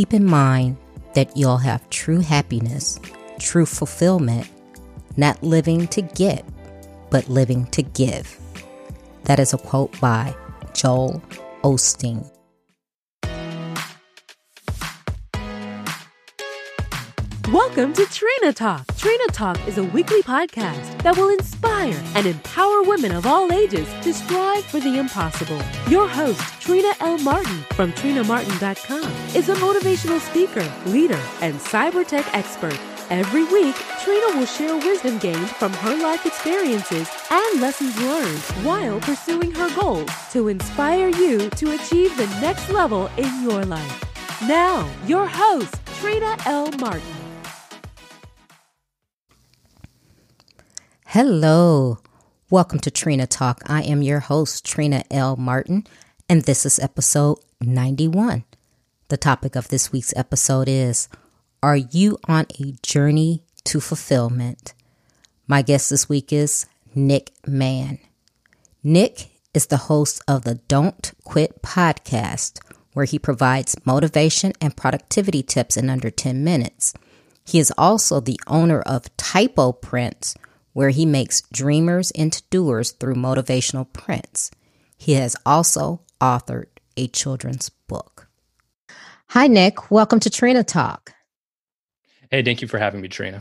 keep in mind that you'll have true happiness, true fulfillment, not living to get, but living to give. That is a quote by Joel Osteen. Welcome to Trina Talk. Trina Talk is a weekly podcast that will inspire and empower women of all ages to strive for the impossible. Your host, Trina L. Martin from TrinaMartin.com, is a motivational speaker, leader, and cyber tech expert. Every week, Trina will share wisdom gained from her life experiences and lessons learned while pursuing her goals to inspire you to achieve the next level in your life. Now, your host, Trina L. Martin. Hello. Welcome to Trina Talk. I am your host, Trina L. Martin, and this is episode 91. The topic of this week's episode is Are you on a journey to fulfillment? My guest this week is Nick Mann. Nick is the host of the Don't Quit podcast, where he provides motivation and productivity tips in under 10 minutes. He is also the owner of Typo Prints where he makes dreamers into doers through motivational prints. He has also authored a children's book. Hi, Nick. Welcome to Trina Talk. Hey, thank you for having me, Trina.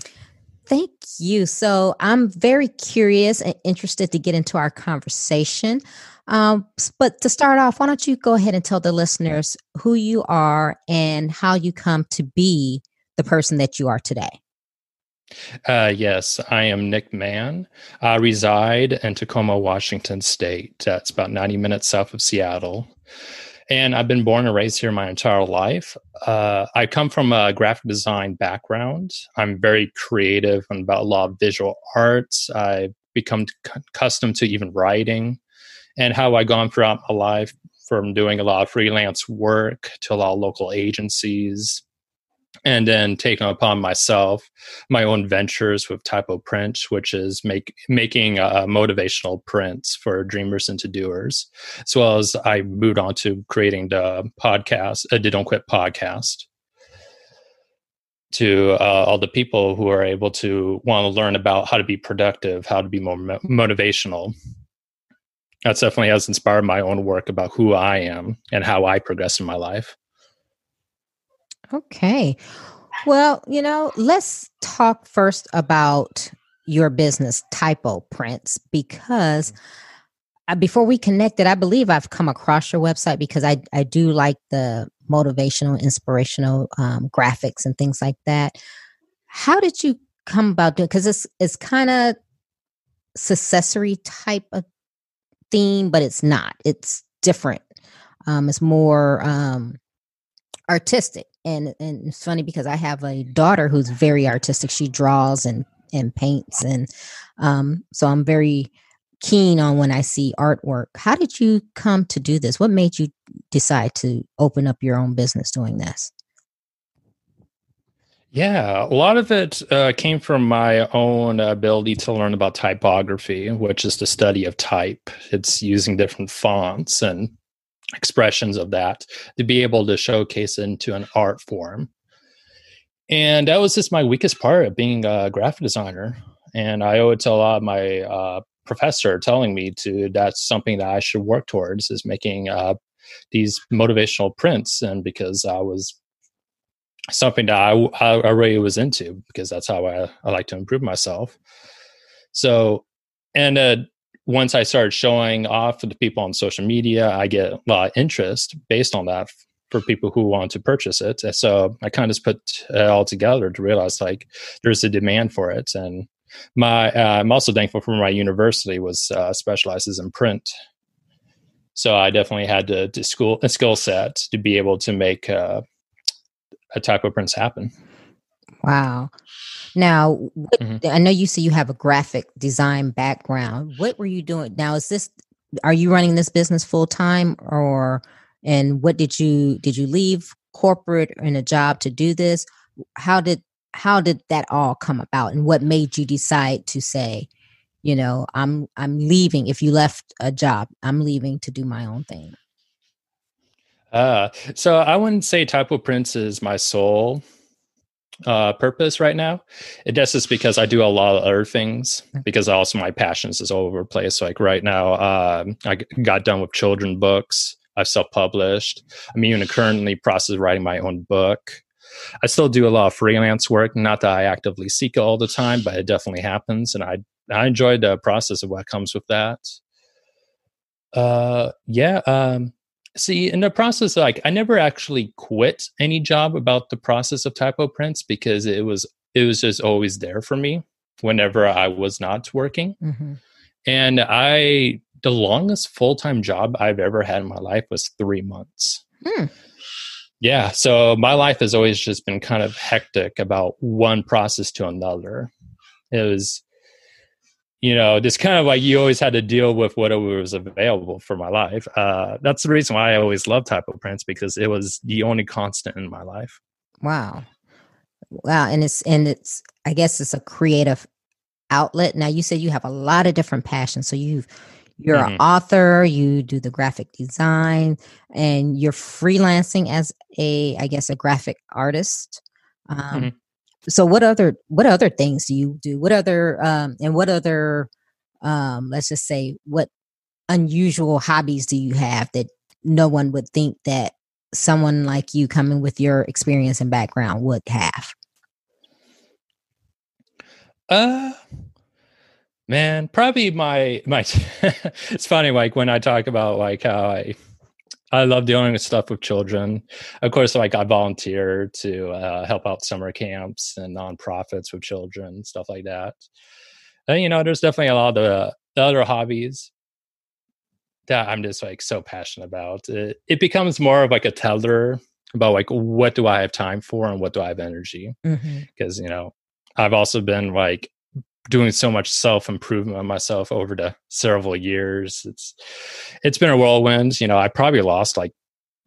Thank you. So, I'm very curious and interested to get into our conversation. Um, but to start off, why don't you go ahead and tell the listeners who you are and how you come to be the person that you are today? Uh, yes, I am Nick Mann. I reside in Tacoma, Washington State. That's about 90 minutes south of Seattle. And I've been born and raised here my entire life. Uh, I come from a graphic design background. I'm very creative and about a lot of visual arts. I've become accustomed to even writing and how I've gone throughout my life from doing a lot of freelance work to a lot of local agencies and then taking upon myself my own ventures with typo print which is make, making uh, motivational prints for dreamers into doers as well as i moved on to creating the podcast a uh, don't quit podcast to uh, all the people who are able to want to learn about how to be productive how to be more mo- motivational. That's definitely has inspired my own work about who i am and how i progress in my life Okay. Well, you know, let's talk first about your business, Typo Prints, because uh, before we connected, I believe I've come across your website because I, I do like the motivational, inspirational um, graphics and things like that. How did you come about doing? Because it's it's kind of successory type of theme, but it's not. It's different. Um, it's more um, artistic and and it's funny because I have a daughter who's very artistic. She draws and and paints, and um, so I'm very keen on when I see artwork. How did you come to do this? What made you decide to open up your own business doing this? Yeah, a lot of it uh, came from my own ability to learn about typography, which is the study of type. It's using different fonts and expressions of that to be able to showcase into an art form. And that was just my weakest part of being a graphic designer. And I owe it to a lot of my uh, professor telling me to that's something that I should work towards is making uh, these motivational prints. And because I was something that I, I already was into because that's how I, I like to improve myself. So, and uh, once I started showing off to the people on social media, I get a lot of interest based on that for people who want to purchase it. And so I kind of just put it all together to realize like there's a demand for it. And my uh, I'm also thankful for my university was uh, specializes in print. So I definitely had to, to school a skill set to be able to make uh, a typo prints happen. Wow. Now, what, mm-hmm. I know you say you have a graphic design background. What were you doing? Now, is this are you running this business full time or and what did you did you leave corporate in a job to do this? How did how did that all come about and what made you decide to say, you know, I'm I'm leaving if you left a job, I'm leaving to do my own thing? Uh, so I wouldn't say typo Prints is my sole uh, purpose right now. It just is because I do a lot of other things because also my passions is all over the place. Like right now, uh, I got done with children books. I've self-published. I'm even currently process writing my own book. I still do a lot of freelance work. Not that I actively seek it all the time, but it definitely happens, and I I enjoy the process of what comes with that. Uh, yeah. Um, see, in the process, like I never actually quit any job about the process of typo prints because it was it was just always there for me whenever I was not working, mm-hmm. and I the longest full time job I've ever had in my life was three months. Hmm. Yeah. So my life has always just been kind of hectic about one process to another. It was, you know, just kind of like you always had to deal with whatever was available for my life. Uh, that's the reason why I always loved typo prints because it was the only constant in my life. Wow. Wow. And it's, and it's, I guess it's a creative outlet. Now you said you have a lot of different passions. So you've, you're mm-hmm. an author, you do the graphic design, and you're freelancing as a, I guess, a graphic artist. Um, mm-hmm. So, what other what other things do you do? What other um, and what other um, let's just say what unusual hobbies do you have that no one would think that someone like you coming with your experience and background would have? Uh Man, probably my my. it's funny, like when I talk about like how I I love with stuff with children. Of course, like I volunteer to uh, help out summer camps and nonprofits with children, stuff like that. And you know, there's definitely a lot of the, the other hobbies that I'm just like so passionate about. It, it becomes more of like a teller about like what do I have time for and what do I have energy because mm-hmm. you know I've also been like doing so much self improvement on myself over the several years. It's it's been a whirlwind. You know, I probably lost like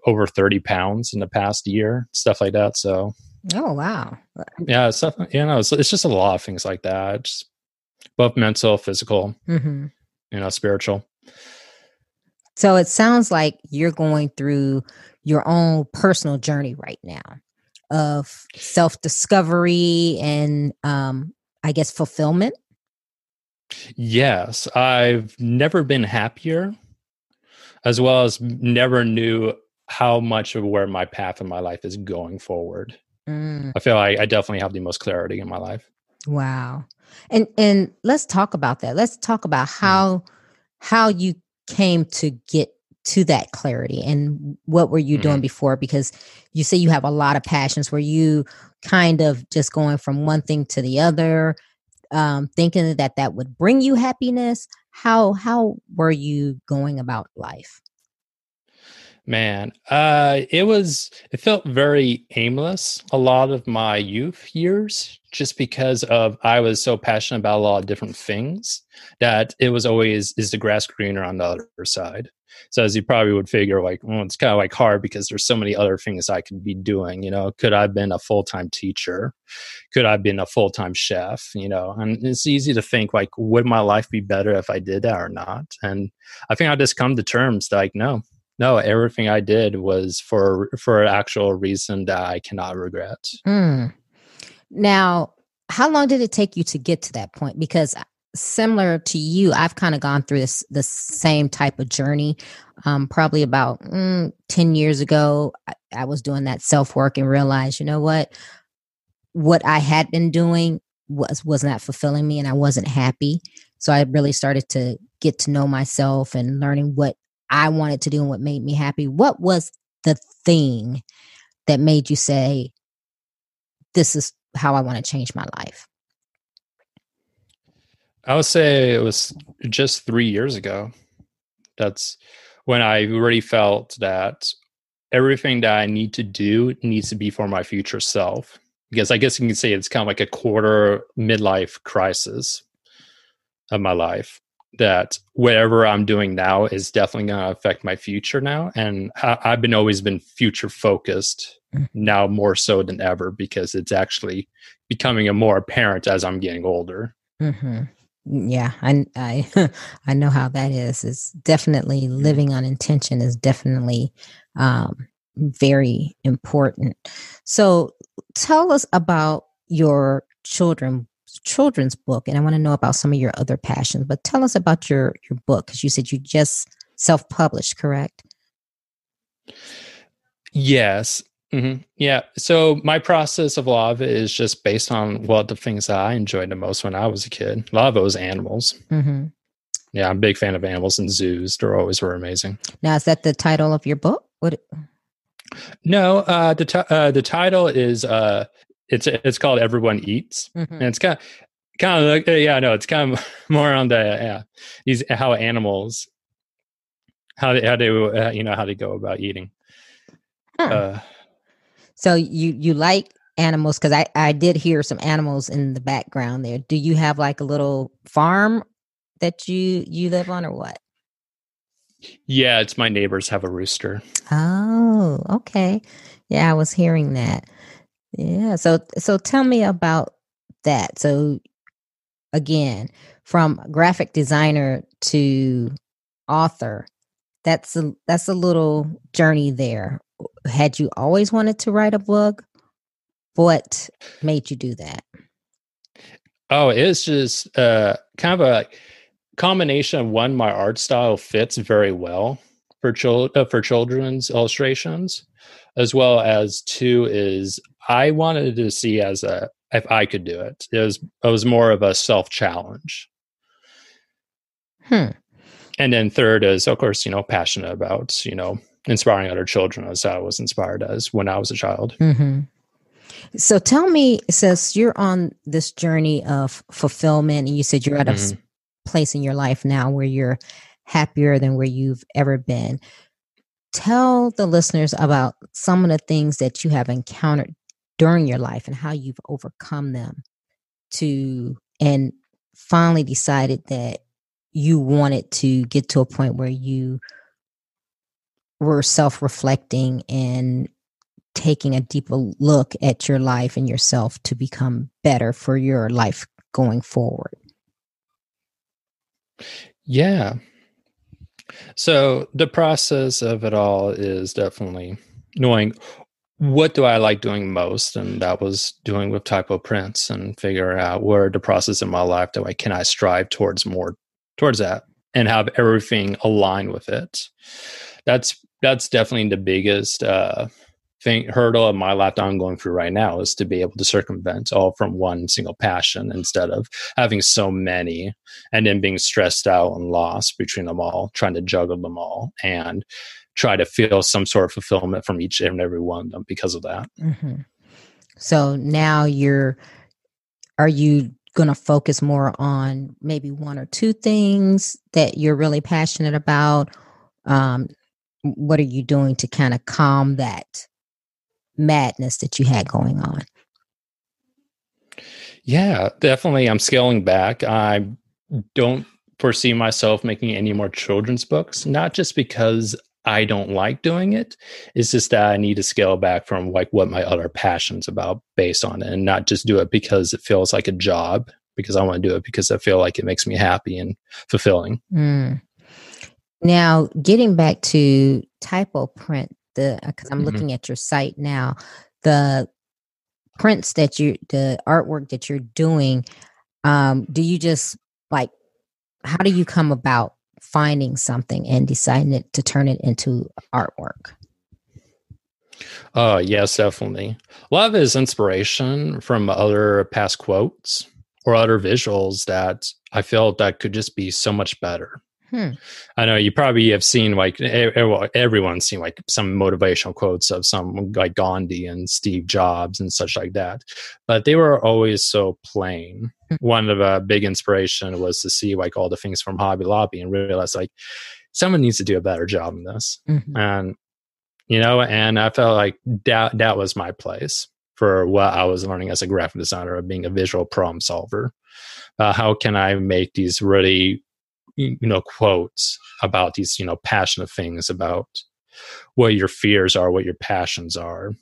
over 30 pounds in the past year, stuff like that. So Oh wow. Yeah, stuff you know, it's, it's just a lot of things like that. Both mental, physical, mm-hmm. you know, spiritual. So it sounds like you're going through your own personal journey right now of self discovery and um, I guess, fulfillment? Yes, I've never been happier, as well as never knew how much of where my path in my life is going forward. Mm. I feel like I definitely have the most clarity in my life. Wow. And and let's talk about that. Let's talk about mm. how mm. how you came to get to that clarity and what were you mm doing mm-hmm. before? Because you say you have a lot of passions. Were you kind of just going from one thing to the other um, thinking that that would bring you happiness? How how were you going about life man uh it was it felt very aimless a lot of my youth years just because of i was so passionate about a lot of different things that it was always is the grass greener on the other side so as you probably would figure, like, well, it's kind of like hard because there's so many other things I could be doing. You know, could I have been a full time teacher? Could I have been a full time chef? You know, and it's easy to think like, would my life be better if I did that or not? And I think I just come to terms like, no, no, everything I did was for for an actual reason that I cannot regret. Mm. Now, how long did it take you to get to that point? Because similar to you, I've kind of gone through this the same type of journey. Um, probably about mm, ten years ago, I, I was doing that self work and realized, you know what, what I had been doing was was not fulfilling me, and I wasn't happy. So I really started to get to know myself and learning what I wanted to do and what made me happy. What was the thing that made you say, "This is how I want to change my life"? I would say it was just three years ago. That's when I really felt that everything that I need to do needs to be for my future self. Because I guess you can say it's kind of like a quarter midlife crisis of my life. That whatever I'm doing now is definitely going to affect my future now, and I, have been always been future focused mm. now more so than ever because it's actually becoming a more apparent as I'm getting older. Mm-hmm. Yeah, I I I know how that is. It's definitely living on intention is definitely um very important. So tell us about your children children's book and I want to know about some of your other passions, but tell us about your your book cuz you said you just self-published, correct? Yes. Mm-hmm. Yeah. So my process of a lot of it is just based on what the things that I enjoyed the most when I was a kid. A lot of it was animals. Mm-hmm. Yeah, I'm a big fan of animals and zoos. They're always were amazing. Now, is that the title of your book? What? No, uh, the t- uh, the title is uh, it's it's called Everyone Eats, mm-hmm. and it's kind of kind of like yeah, no, it's kind of more on the yeah these how animals how they how they uh, you know how they go about eating. Uh, so you you like animals because I I did hear some animals in the background there. Do you have like a little farm that you you live on or what? Yeah, it's my neighbors have a rooster. Oh, okay. Yeah, I was hearing that. Yeah. So so tell me about that. So again, from graphic designer to author, that's a that's a little journey there. Had you always wanted to write a book? What made you do that? Oh, it's just uh kind of a combination of one, my art style fits very well for chil- uh, for children's illustrations, as well as two is I wanted to see as a if I could do it. It was it was more of a self challenge. Hmm. And then third is of course you know passionate about you know inspiring other children as I was inspired as when I was a child. Mm-hmm. So tell me, says you're on this journey of fulfillment, and you said you're at a mm-hmm place in your life now where you're happier than where you've ever been. Tell the listeners about some of the things that you have encountered during your life and how you've overcome them to and finally decided that you wanted to get to a point where you were self-reflecting and taking a deeper look at your life and yourself to become better for your life going forward. Yeah. So the process of it all is definitely knowing what do I like doing most, and that was doing with typo prints and figure out where the process in my life that I can I strive towards more towards that and have everything align with it. That's that's definitely the biggest uh, thing hurdle of my life that I'm going through right now is to be able to circumvent all from one single passion instead of having so many and then being stressed out and lost between them all, trying to juggle them all and try to feel some sort of fulfillment from each and every one of them because of that. Mm-hmm. So now you're, are you going to focus more on maybe one or two things that you're really passionate about? Um, what are you doing to kind of calm that madness that you had going on? Yeah, definitely. I'm scaling back. I don't foresee myself making any more children's books, not just because I don't like doing it. It's just that I need to scale back from like what my other passions about based on it and not just do it because it feels like a job because I want to do it because I feel like it makes me happy and fulfilling. Mm. Now, getting back to typo print, the because uh, I'm mm-hmm. looking at your site now, the prints that you the artwork that you're doing, um, do you just like how do you come about finding something and deciding it, to turn it into artwork? Uh yes, definitely. It is inspiration from other past quotes or other visuals that I felt that could just be so much better. Hmm. I know you probably have seen like everyone's seen like some motivational quotes of some like Gandhi and Steve Jobs and such like that, but they were always so plain. Hmm. One of a big inspiration was to see like all the things from Hobby Lobby and realize like someone needs to do a better job in this, mm-hmm. and you know, and I felt like that that was my place for what I was learning as a graphic designer of being a visual problem solver. Uh, how can I make these really you know quotes about these you know passionate things about what your fears are what your passions are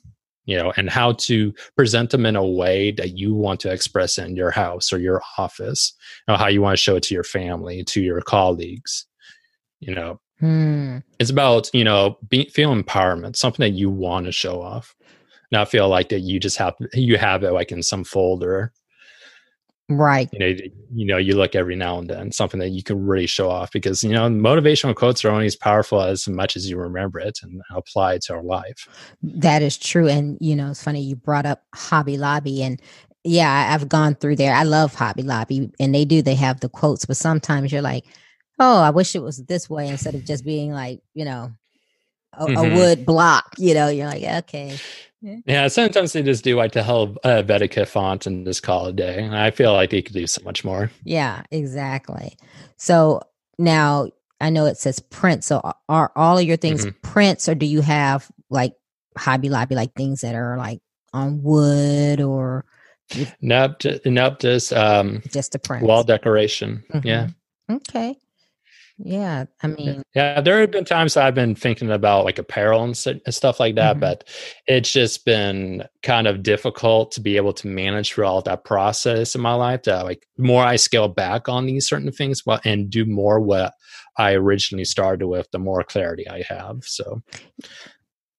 you know and how to present them in a way that you want to express in your house or your office you know how you want to show it to your family to your colleagues you know Hmm. It's about, you know, be, feel empowerment, something that you want to show off, not feel like that you just have, you have it like in some folder. Right. You know, you know, you look every now and then, something that you can really show off because, you know, motivational quotes are only as powerful as much as you remember it and apply it to our life. That is true. And, you know, it's funny you brought up Hobby Lobby and yeah, I've gone through there. I love Hobby Lobby and they do, they have the quotes, but sometimes you're like, oh, I wish it was this way instead of just being like, you know, a, Mhm. a wood block, you know, you're like, okay. Yeah, sometimes they just do like the Helvetica uh, font and just call it a day. And I feel like they could do so much more. Yeah, exactly. So now I know it says print. So are all of your things mm-hmm. prints or do you have like Hobby Lobby, like things that are like on wood or Nope, nope, just um, just a print? wall decoration. Yeah. Mm-hmm. Okay. Yeah. I mean, Yeah, there have been times I've been thinking about like apparel and stuff like that, Mhm. but it's just been kind of difficult to be able to manage through all that process in my life. That like the more I scale back on these certain things and do more what I originally started with, the more clarity I have. So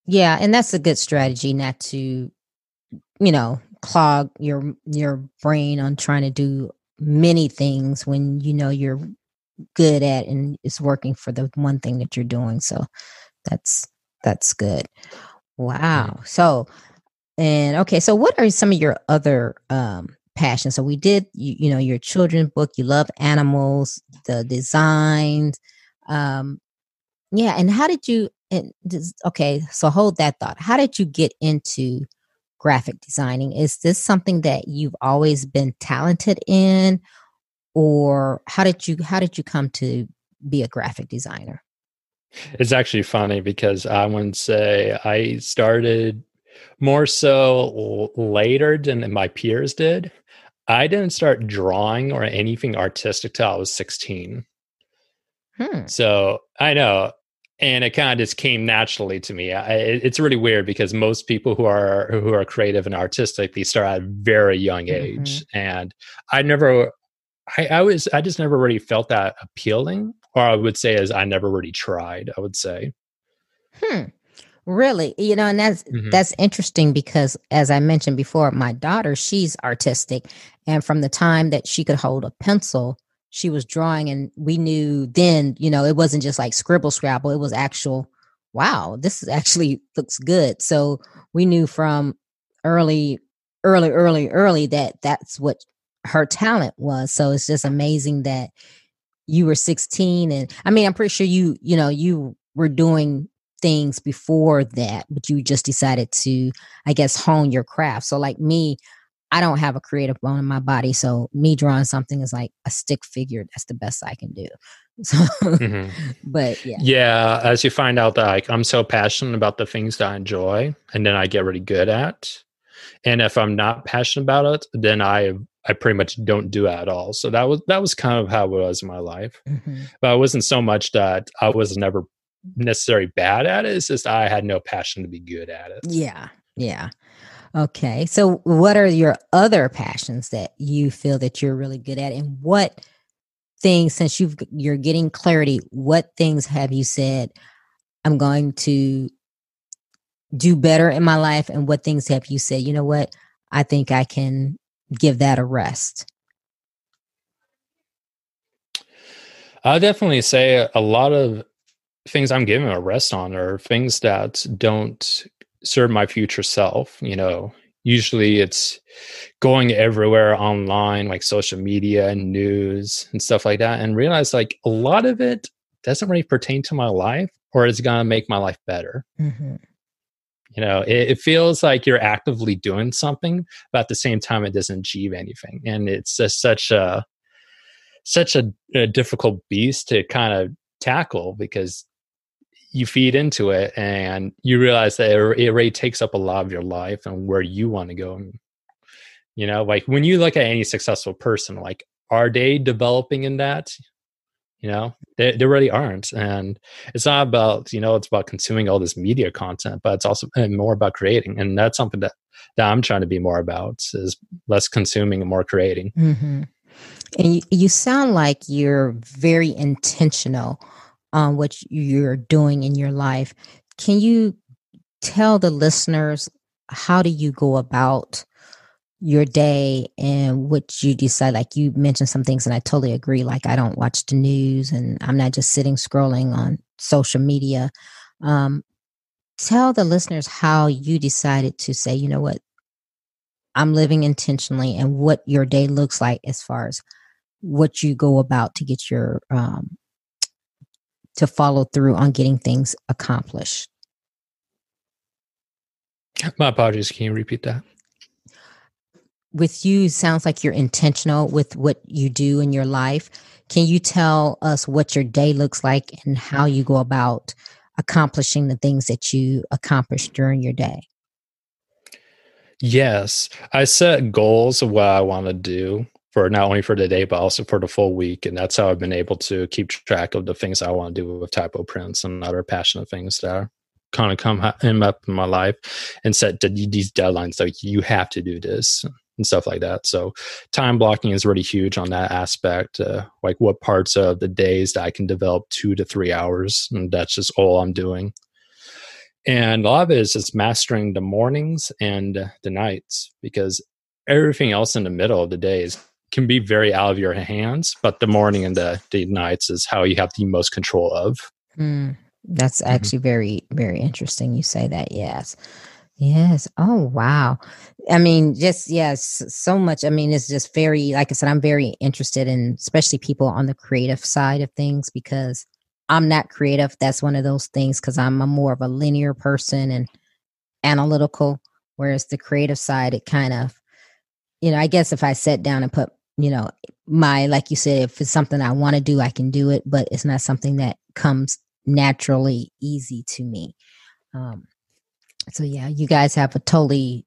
yeah, and that's a good strategy not to, you know, clog your your brain on trying to do many things when you know you're good at and is working for the one thing that you're doing. So that's that's good. Wow. So and okay, so what are some of your other um passions? So we did you, you know your children's book, you love animals, the designs. Um yeah, and how did you and this, okay, so hold that thought. How did you get into graphic designing? Is this something that you've always been talented in or how did you how did you come to be a graphic designer? it's actually funny because I would say I started more so l- later than my peers did. I didn't start drawing or anything artistic till I was 16. Hmm. So I know, and it kind of just came naturally to me. I, it's really weird because most people who are who are creative and artistic they start at a very young age, and I never, I, I was, I just never really felt that appealing. Or I would say, as I never really tried. I would say, Hmm. Really? You know, and that's Mhm. that's interesting because as I mentioned before, my daughter, she's artistic. And from the time that she could hold a pencil, she was drawing and we knew then, you know, it wasn't just like scribble scrabble, it was actual, wow, this is actually looks good. So we knew from early, early, early, early that that's what her talent was. So it's just amazing that you were 16 and I mean, I'm pretty sure you, you know, you were doing things before that, but you just decided to, I guess, hone your craft. So, like me, I don't have a creative bone in my body. So, me drawing something is like a stick figure. That's the best I can do. So, Mhm. but yeah. yeah. As you find out that like, I'm so passionate about the things that I enjoy, and then I get really good at. And if I'm not passionate about it, then I I pretty much don't do at all. So that was that was kind of how it was in my life. Mhm. But it wasn't so much that I was never necessarily bad at it. It's just I had no passion to be good at it. Yeah. Yeah. Okay. So, what are your other passions that you feel that you're really good at, and what things, since you've you're getting clarity, what things have you said I'm going to do better in my life, and what things have you said, you know what, I think I can give that a rest. I'll definitely say a lot of things I'm giving a rest on are things that don't serve my future self. You know, usually it's going everywhere online, like social media and news and stuff like that, and realize like a lot of it doesn't really pertain to my life or it's going to make my life better. Mhm. You know, it, it feels like you're actively doing something, but at the same time, it doesn't achieve anything. And it's just such a, such a, a difficult beast to kind of tackle because you feed into it and you realize that it, it really takes up a lot of your life and where you want to go. You know, like when you look at any successful person, like, are they developing in that? You know, they, they really aren't. And it's not about, you know, it's about consuming all this media content, but it's also more about creating. And that's something that, that I'm trying to be more about is less consuming and more creating. Mhm. And you, you sound like you're very intentional on what you're doing in your life. Can you tell the listeners how do you go about your day and what you decide like you mentioned some things and i totally agree like i don't watch the news and i'm not just sitting scrolling on social media. Um, tell the listeners how you decided to say you know what? I'm living intentionally and what your day looks like as far as what you go about to get your um, to follow through on getting things accomplished. My apologies can you repeat that with you sounds like you're intentional with what you do in your life. Can you tell us what your day looks like and how you go about accomplishing the things that you accomplish during your day? Yes, I set goals of what I want to do for not only for the day but also for the full week, and that's how I've been able to keep track of the things I want to do with typo prints and other passionate things that are kind of come up in my life, and set these deadlines. Like you have to do this, and stuff like that. So time blocking is really huge on that aspect. Uh, like what parts of the days that I can develop two to three hours, and that's just all I'm doing. And a lot of it is just mastering the mornings and the nights because everything else in the middle of the days can be very out of your hands, but the morning and the, the nights is how you have the most control of. Mm, that's mm-hmm. actually mm-hmm. very, very interesting. You say that, yes. Yes. Oh, wow. I mean, just yes, so much. I mean, it's just very, like I said, I'm very interested in, especially people on the creative side of things because I'm not creative. That's one of those things because I'm a more of a linear person and analytical, whereas the creative side, it kind of, you know, I guess if I sat down and put, you know, my, like you said, if it's something I want to do, I can do it, but it's not something that comes naturally easy to me. Um, so yeah, you guys have a totally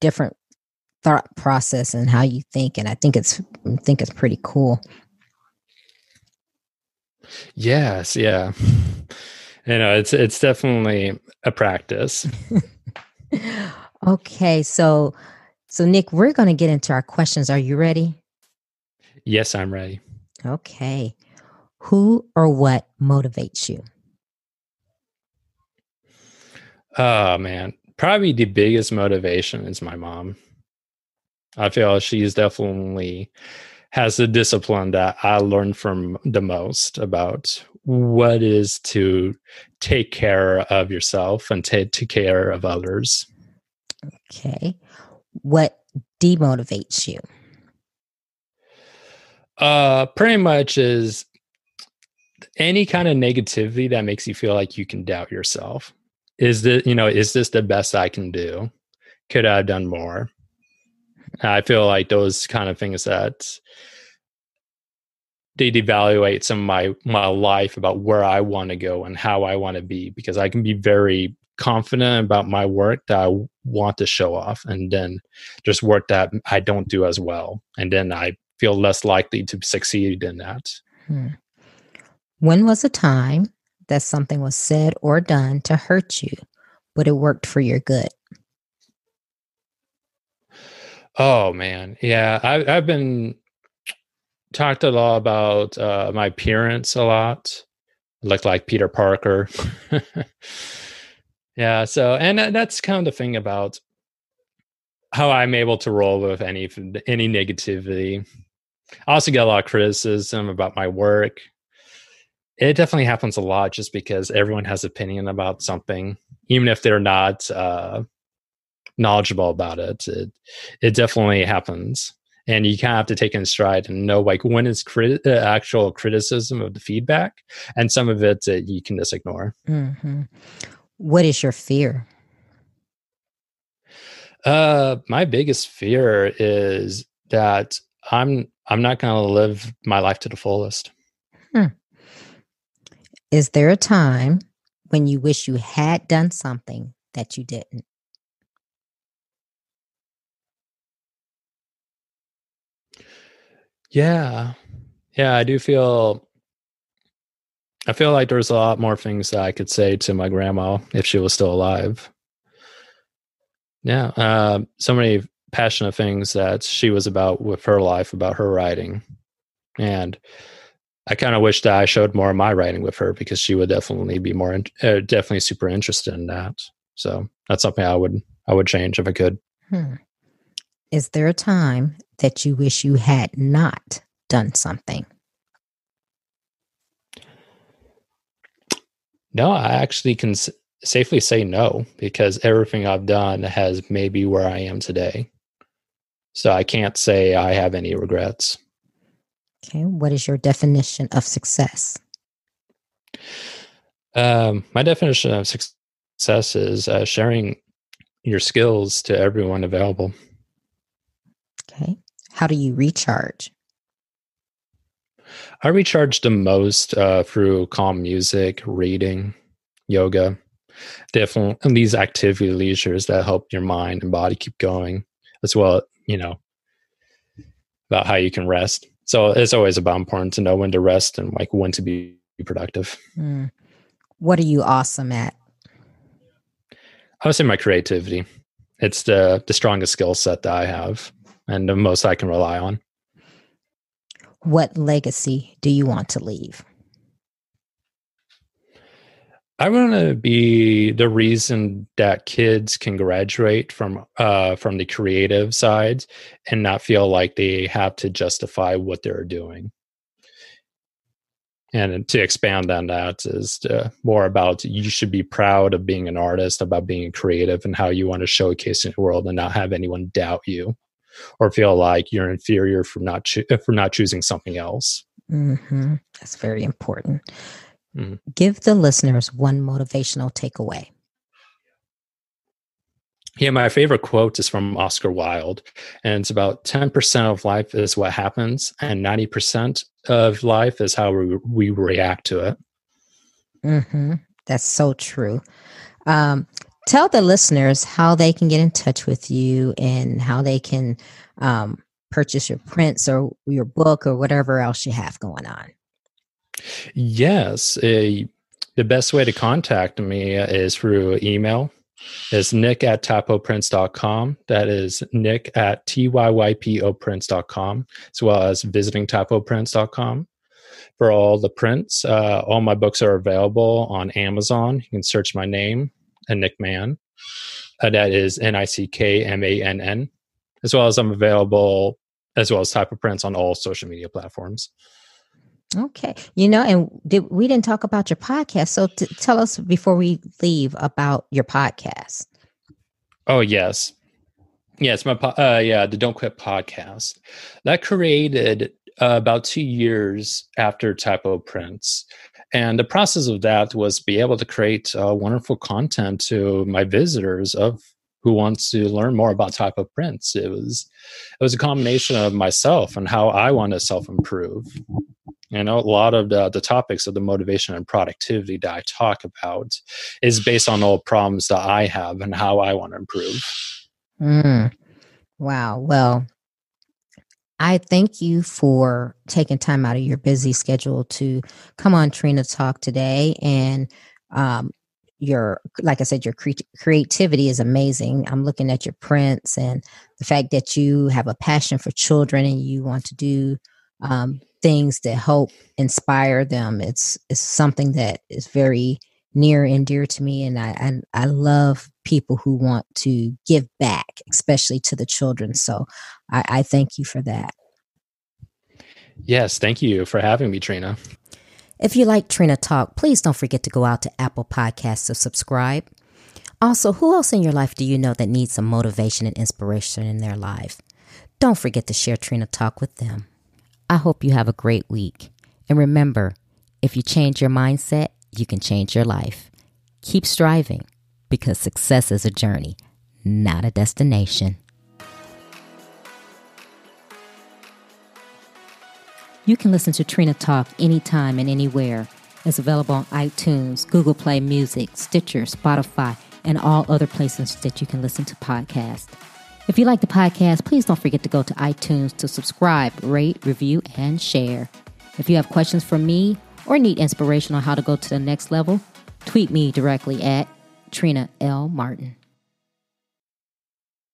different thought process and how you think, and I think it's I think it's pretty cool. Yes, yeah. You know, it's it's definitely a practice. okay, so so Nick, we're going to get into our questions. Are you ready? Yes, I'm ready. Okay. Who or what motivates you? Oh man, probably the biggest motivation is my mom. I feel she's definitely has the discipline that I learned from the most about what is to take care of yourself and take, take care of others. Okay. What demotivates you? Uh pretty much is any kind of negativity that makes you feel like you can doubt yourself is this you know is this the best i can do? Could i have done more? I feel like those kind of things that they devaluate some of my my life about where i want to go and how i want to be because i can be very confident about my work that i want to show off and then just work that i don't do as well and then i feel less likely to succeed in that. Hmm. when was a time that something was said or done to hurt you, but it worked for your good? Oh man, yeah, I, I've been talked a lot about uh, my appearance a lot, look like Peter Parker. yeah, so and that's kind of the thing about how I'm able to roll with any any negativity. I also get a lot of criticism about my work it definitely happens a lot just because everyone has opinion about something, even if they're not uh, knowledgeable about it. It it definitely happens, and you kind of have to take in stride and know like when is crit- uh, actual criticism of the feedback, and some of it uh, you can just ignore. Mm-hmm. What is your fear? Uh, my biggest fear is that I'm I'm not going to live my life to the fullest. Hmm. Is there a time when you wish you had done something that you didn't? Yeah. Yeah, I do feel I feel like there's a lot more things that I could say to my grandma if she was still alive. Yeah, uh, so many passionate things that she was about with her life, about her writing, and I kind of wish that I showed more of my writing with her because she would definitely be more, in, uh, definitely super interested in that. So that's something I would, I would change if I could. Hmm. Is there a time that you wish you had not done something? No, I actually can s- safely say no because everything I've done has made me where I am today. So I can't say I have any regrets. Okay. What is your definition of success? Um, my definition of success is uh, sharing your skills to everyone available. Okay. How do you recharge? I recharge the most uh, through calm music, reading, yoga, definitely these activity leisures that help your mind and body keep going, as well, you know, about how you can rest. So it's always about important to know when to rest and like when to be productive. Mm. What are you awesome at? I would say my creativity. It's the the strongest skill set that I have and the most I can rely on. What legacy do you want to leave? I want to be the reason that kids can graduate from uh, from the creative side and not feel like they have to justify what they're doing. And to expand on that is to, more about you should be proud of being an artist, about being creative, and how you want to showcase in the world, and not have anyone doubt you or feel like you're inferior for not cho- for not choosing something else. Mm-hmm. That's very important. Mm. Give the listeners one motivational takeaway. Yeah, my favorite quote is from Oscar Wilde, and it's about 10% of life is what happens, and 90% of life is how we, we react to it. Mm-hmm. That's so true. Um, tell the listeners how they can get in touch with you and how they can um, purchase your prints or your book or whatever else you have going on. Yes. Uh, the best way to contact me is through email. Is nick at typoprints.com. That is nick at typoprints.com, as well as visiting typoprints.com. For all the prints, uh, all my books are available on Amazon. You can search my name, and Nick Mann. Uh, that is N I C K M A N N. As well as I'm available, as well as Typo Prints on all social media platforms. Okay. You know, and did, we didn't talk about your podcast. So t- tell us before we leave about your podcast. Oh, yes. Yes, my po- uh, yeah, the Don't Quit podcast that created uh, about two years after Typo Prints, and the process of that was be able to create uh, wonderful content to my visitors of who wants to learn more about typo prints. It was it was a combination of myself and how I want to self improve. You know, a lot of the, the topics of the motivation and productivity that I talk about is based on all problems that I have and how I want to improve. Mm. Wow. Well, I thank you for taking time out of your busy schedule to come on Trina Talk today. And um, your, like I said, your cre- creativity is amazing. I'm looking at your prints and the fact that you have a passion for children and you want to do um, things that help inspire them. It's, it's something that is very near and dear to me. And I, and I love people who want to give back, especially to the children. So I, I thank you for that. Yes, thank you for having me, Trina. If you like Trina Talk, please don't forget to go out to Apple Podcasts to subscribe. Also, who else in your life do you know that needs some motivation and inspiration in their life? Don't forget to share Trina Talk with them. I hope you have a great week. And remember, if you change your mindset, you can change your life. Keep striving because success is a journey, not a destination. You can listen to Trina Talk anytime and anywhere. It's available on iTunes, Google Play Music, Stitcher, Spotify, and all other places that you can listen to podcasts. If you like the podcast, please don't forget to go to iTunes to subscribe, rate, review, and share. If you have questions for me or need inspiration on how to go to the next level, tweet me directly at Trina L. Martin.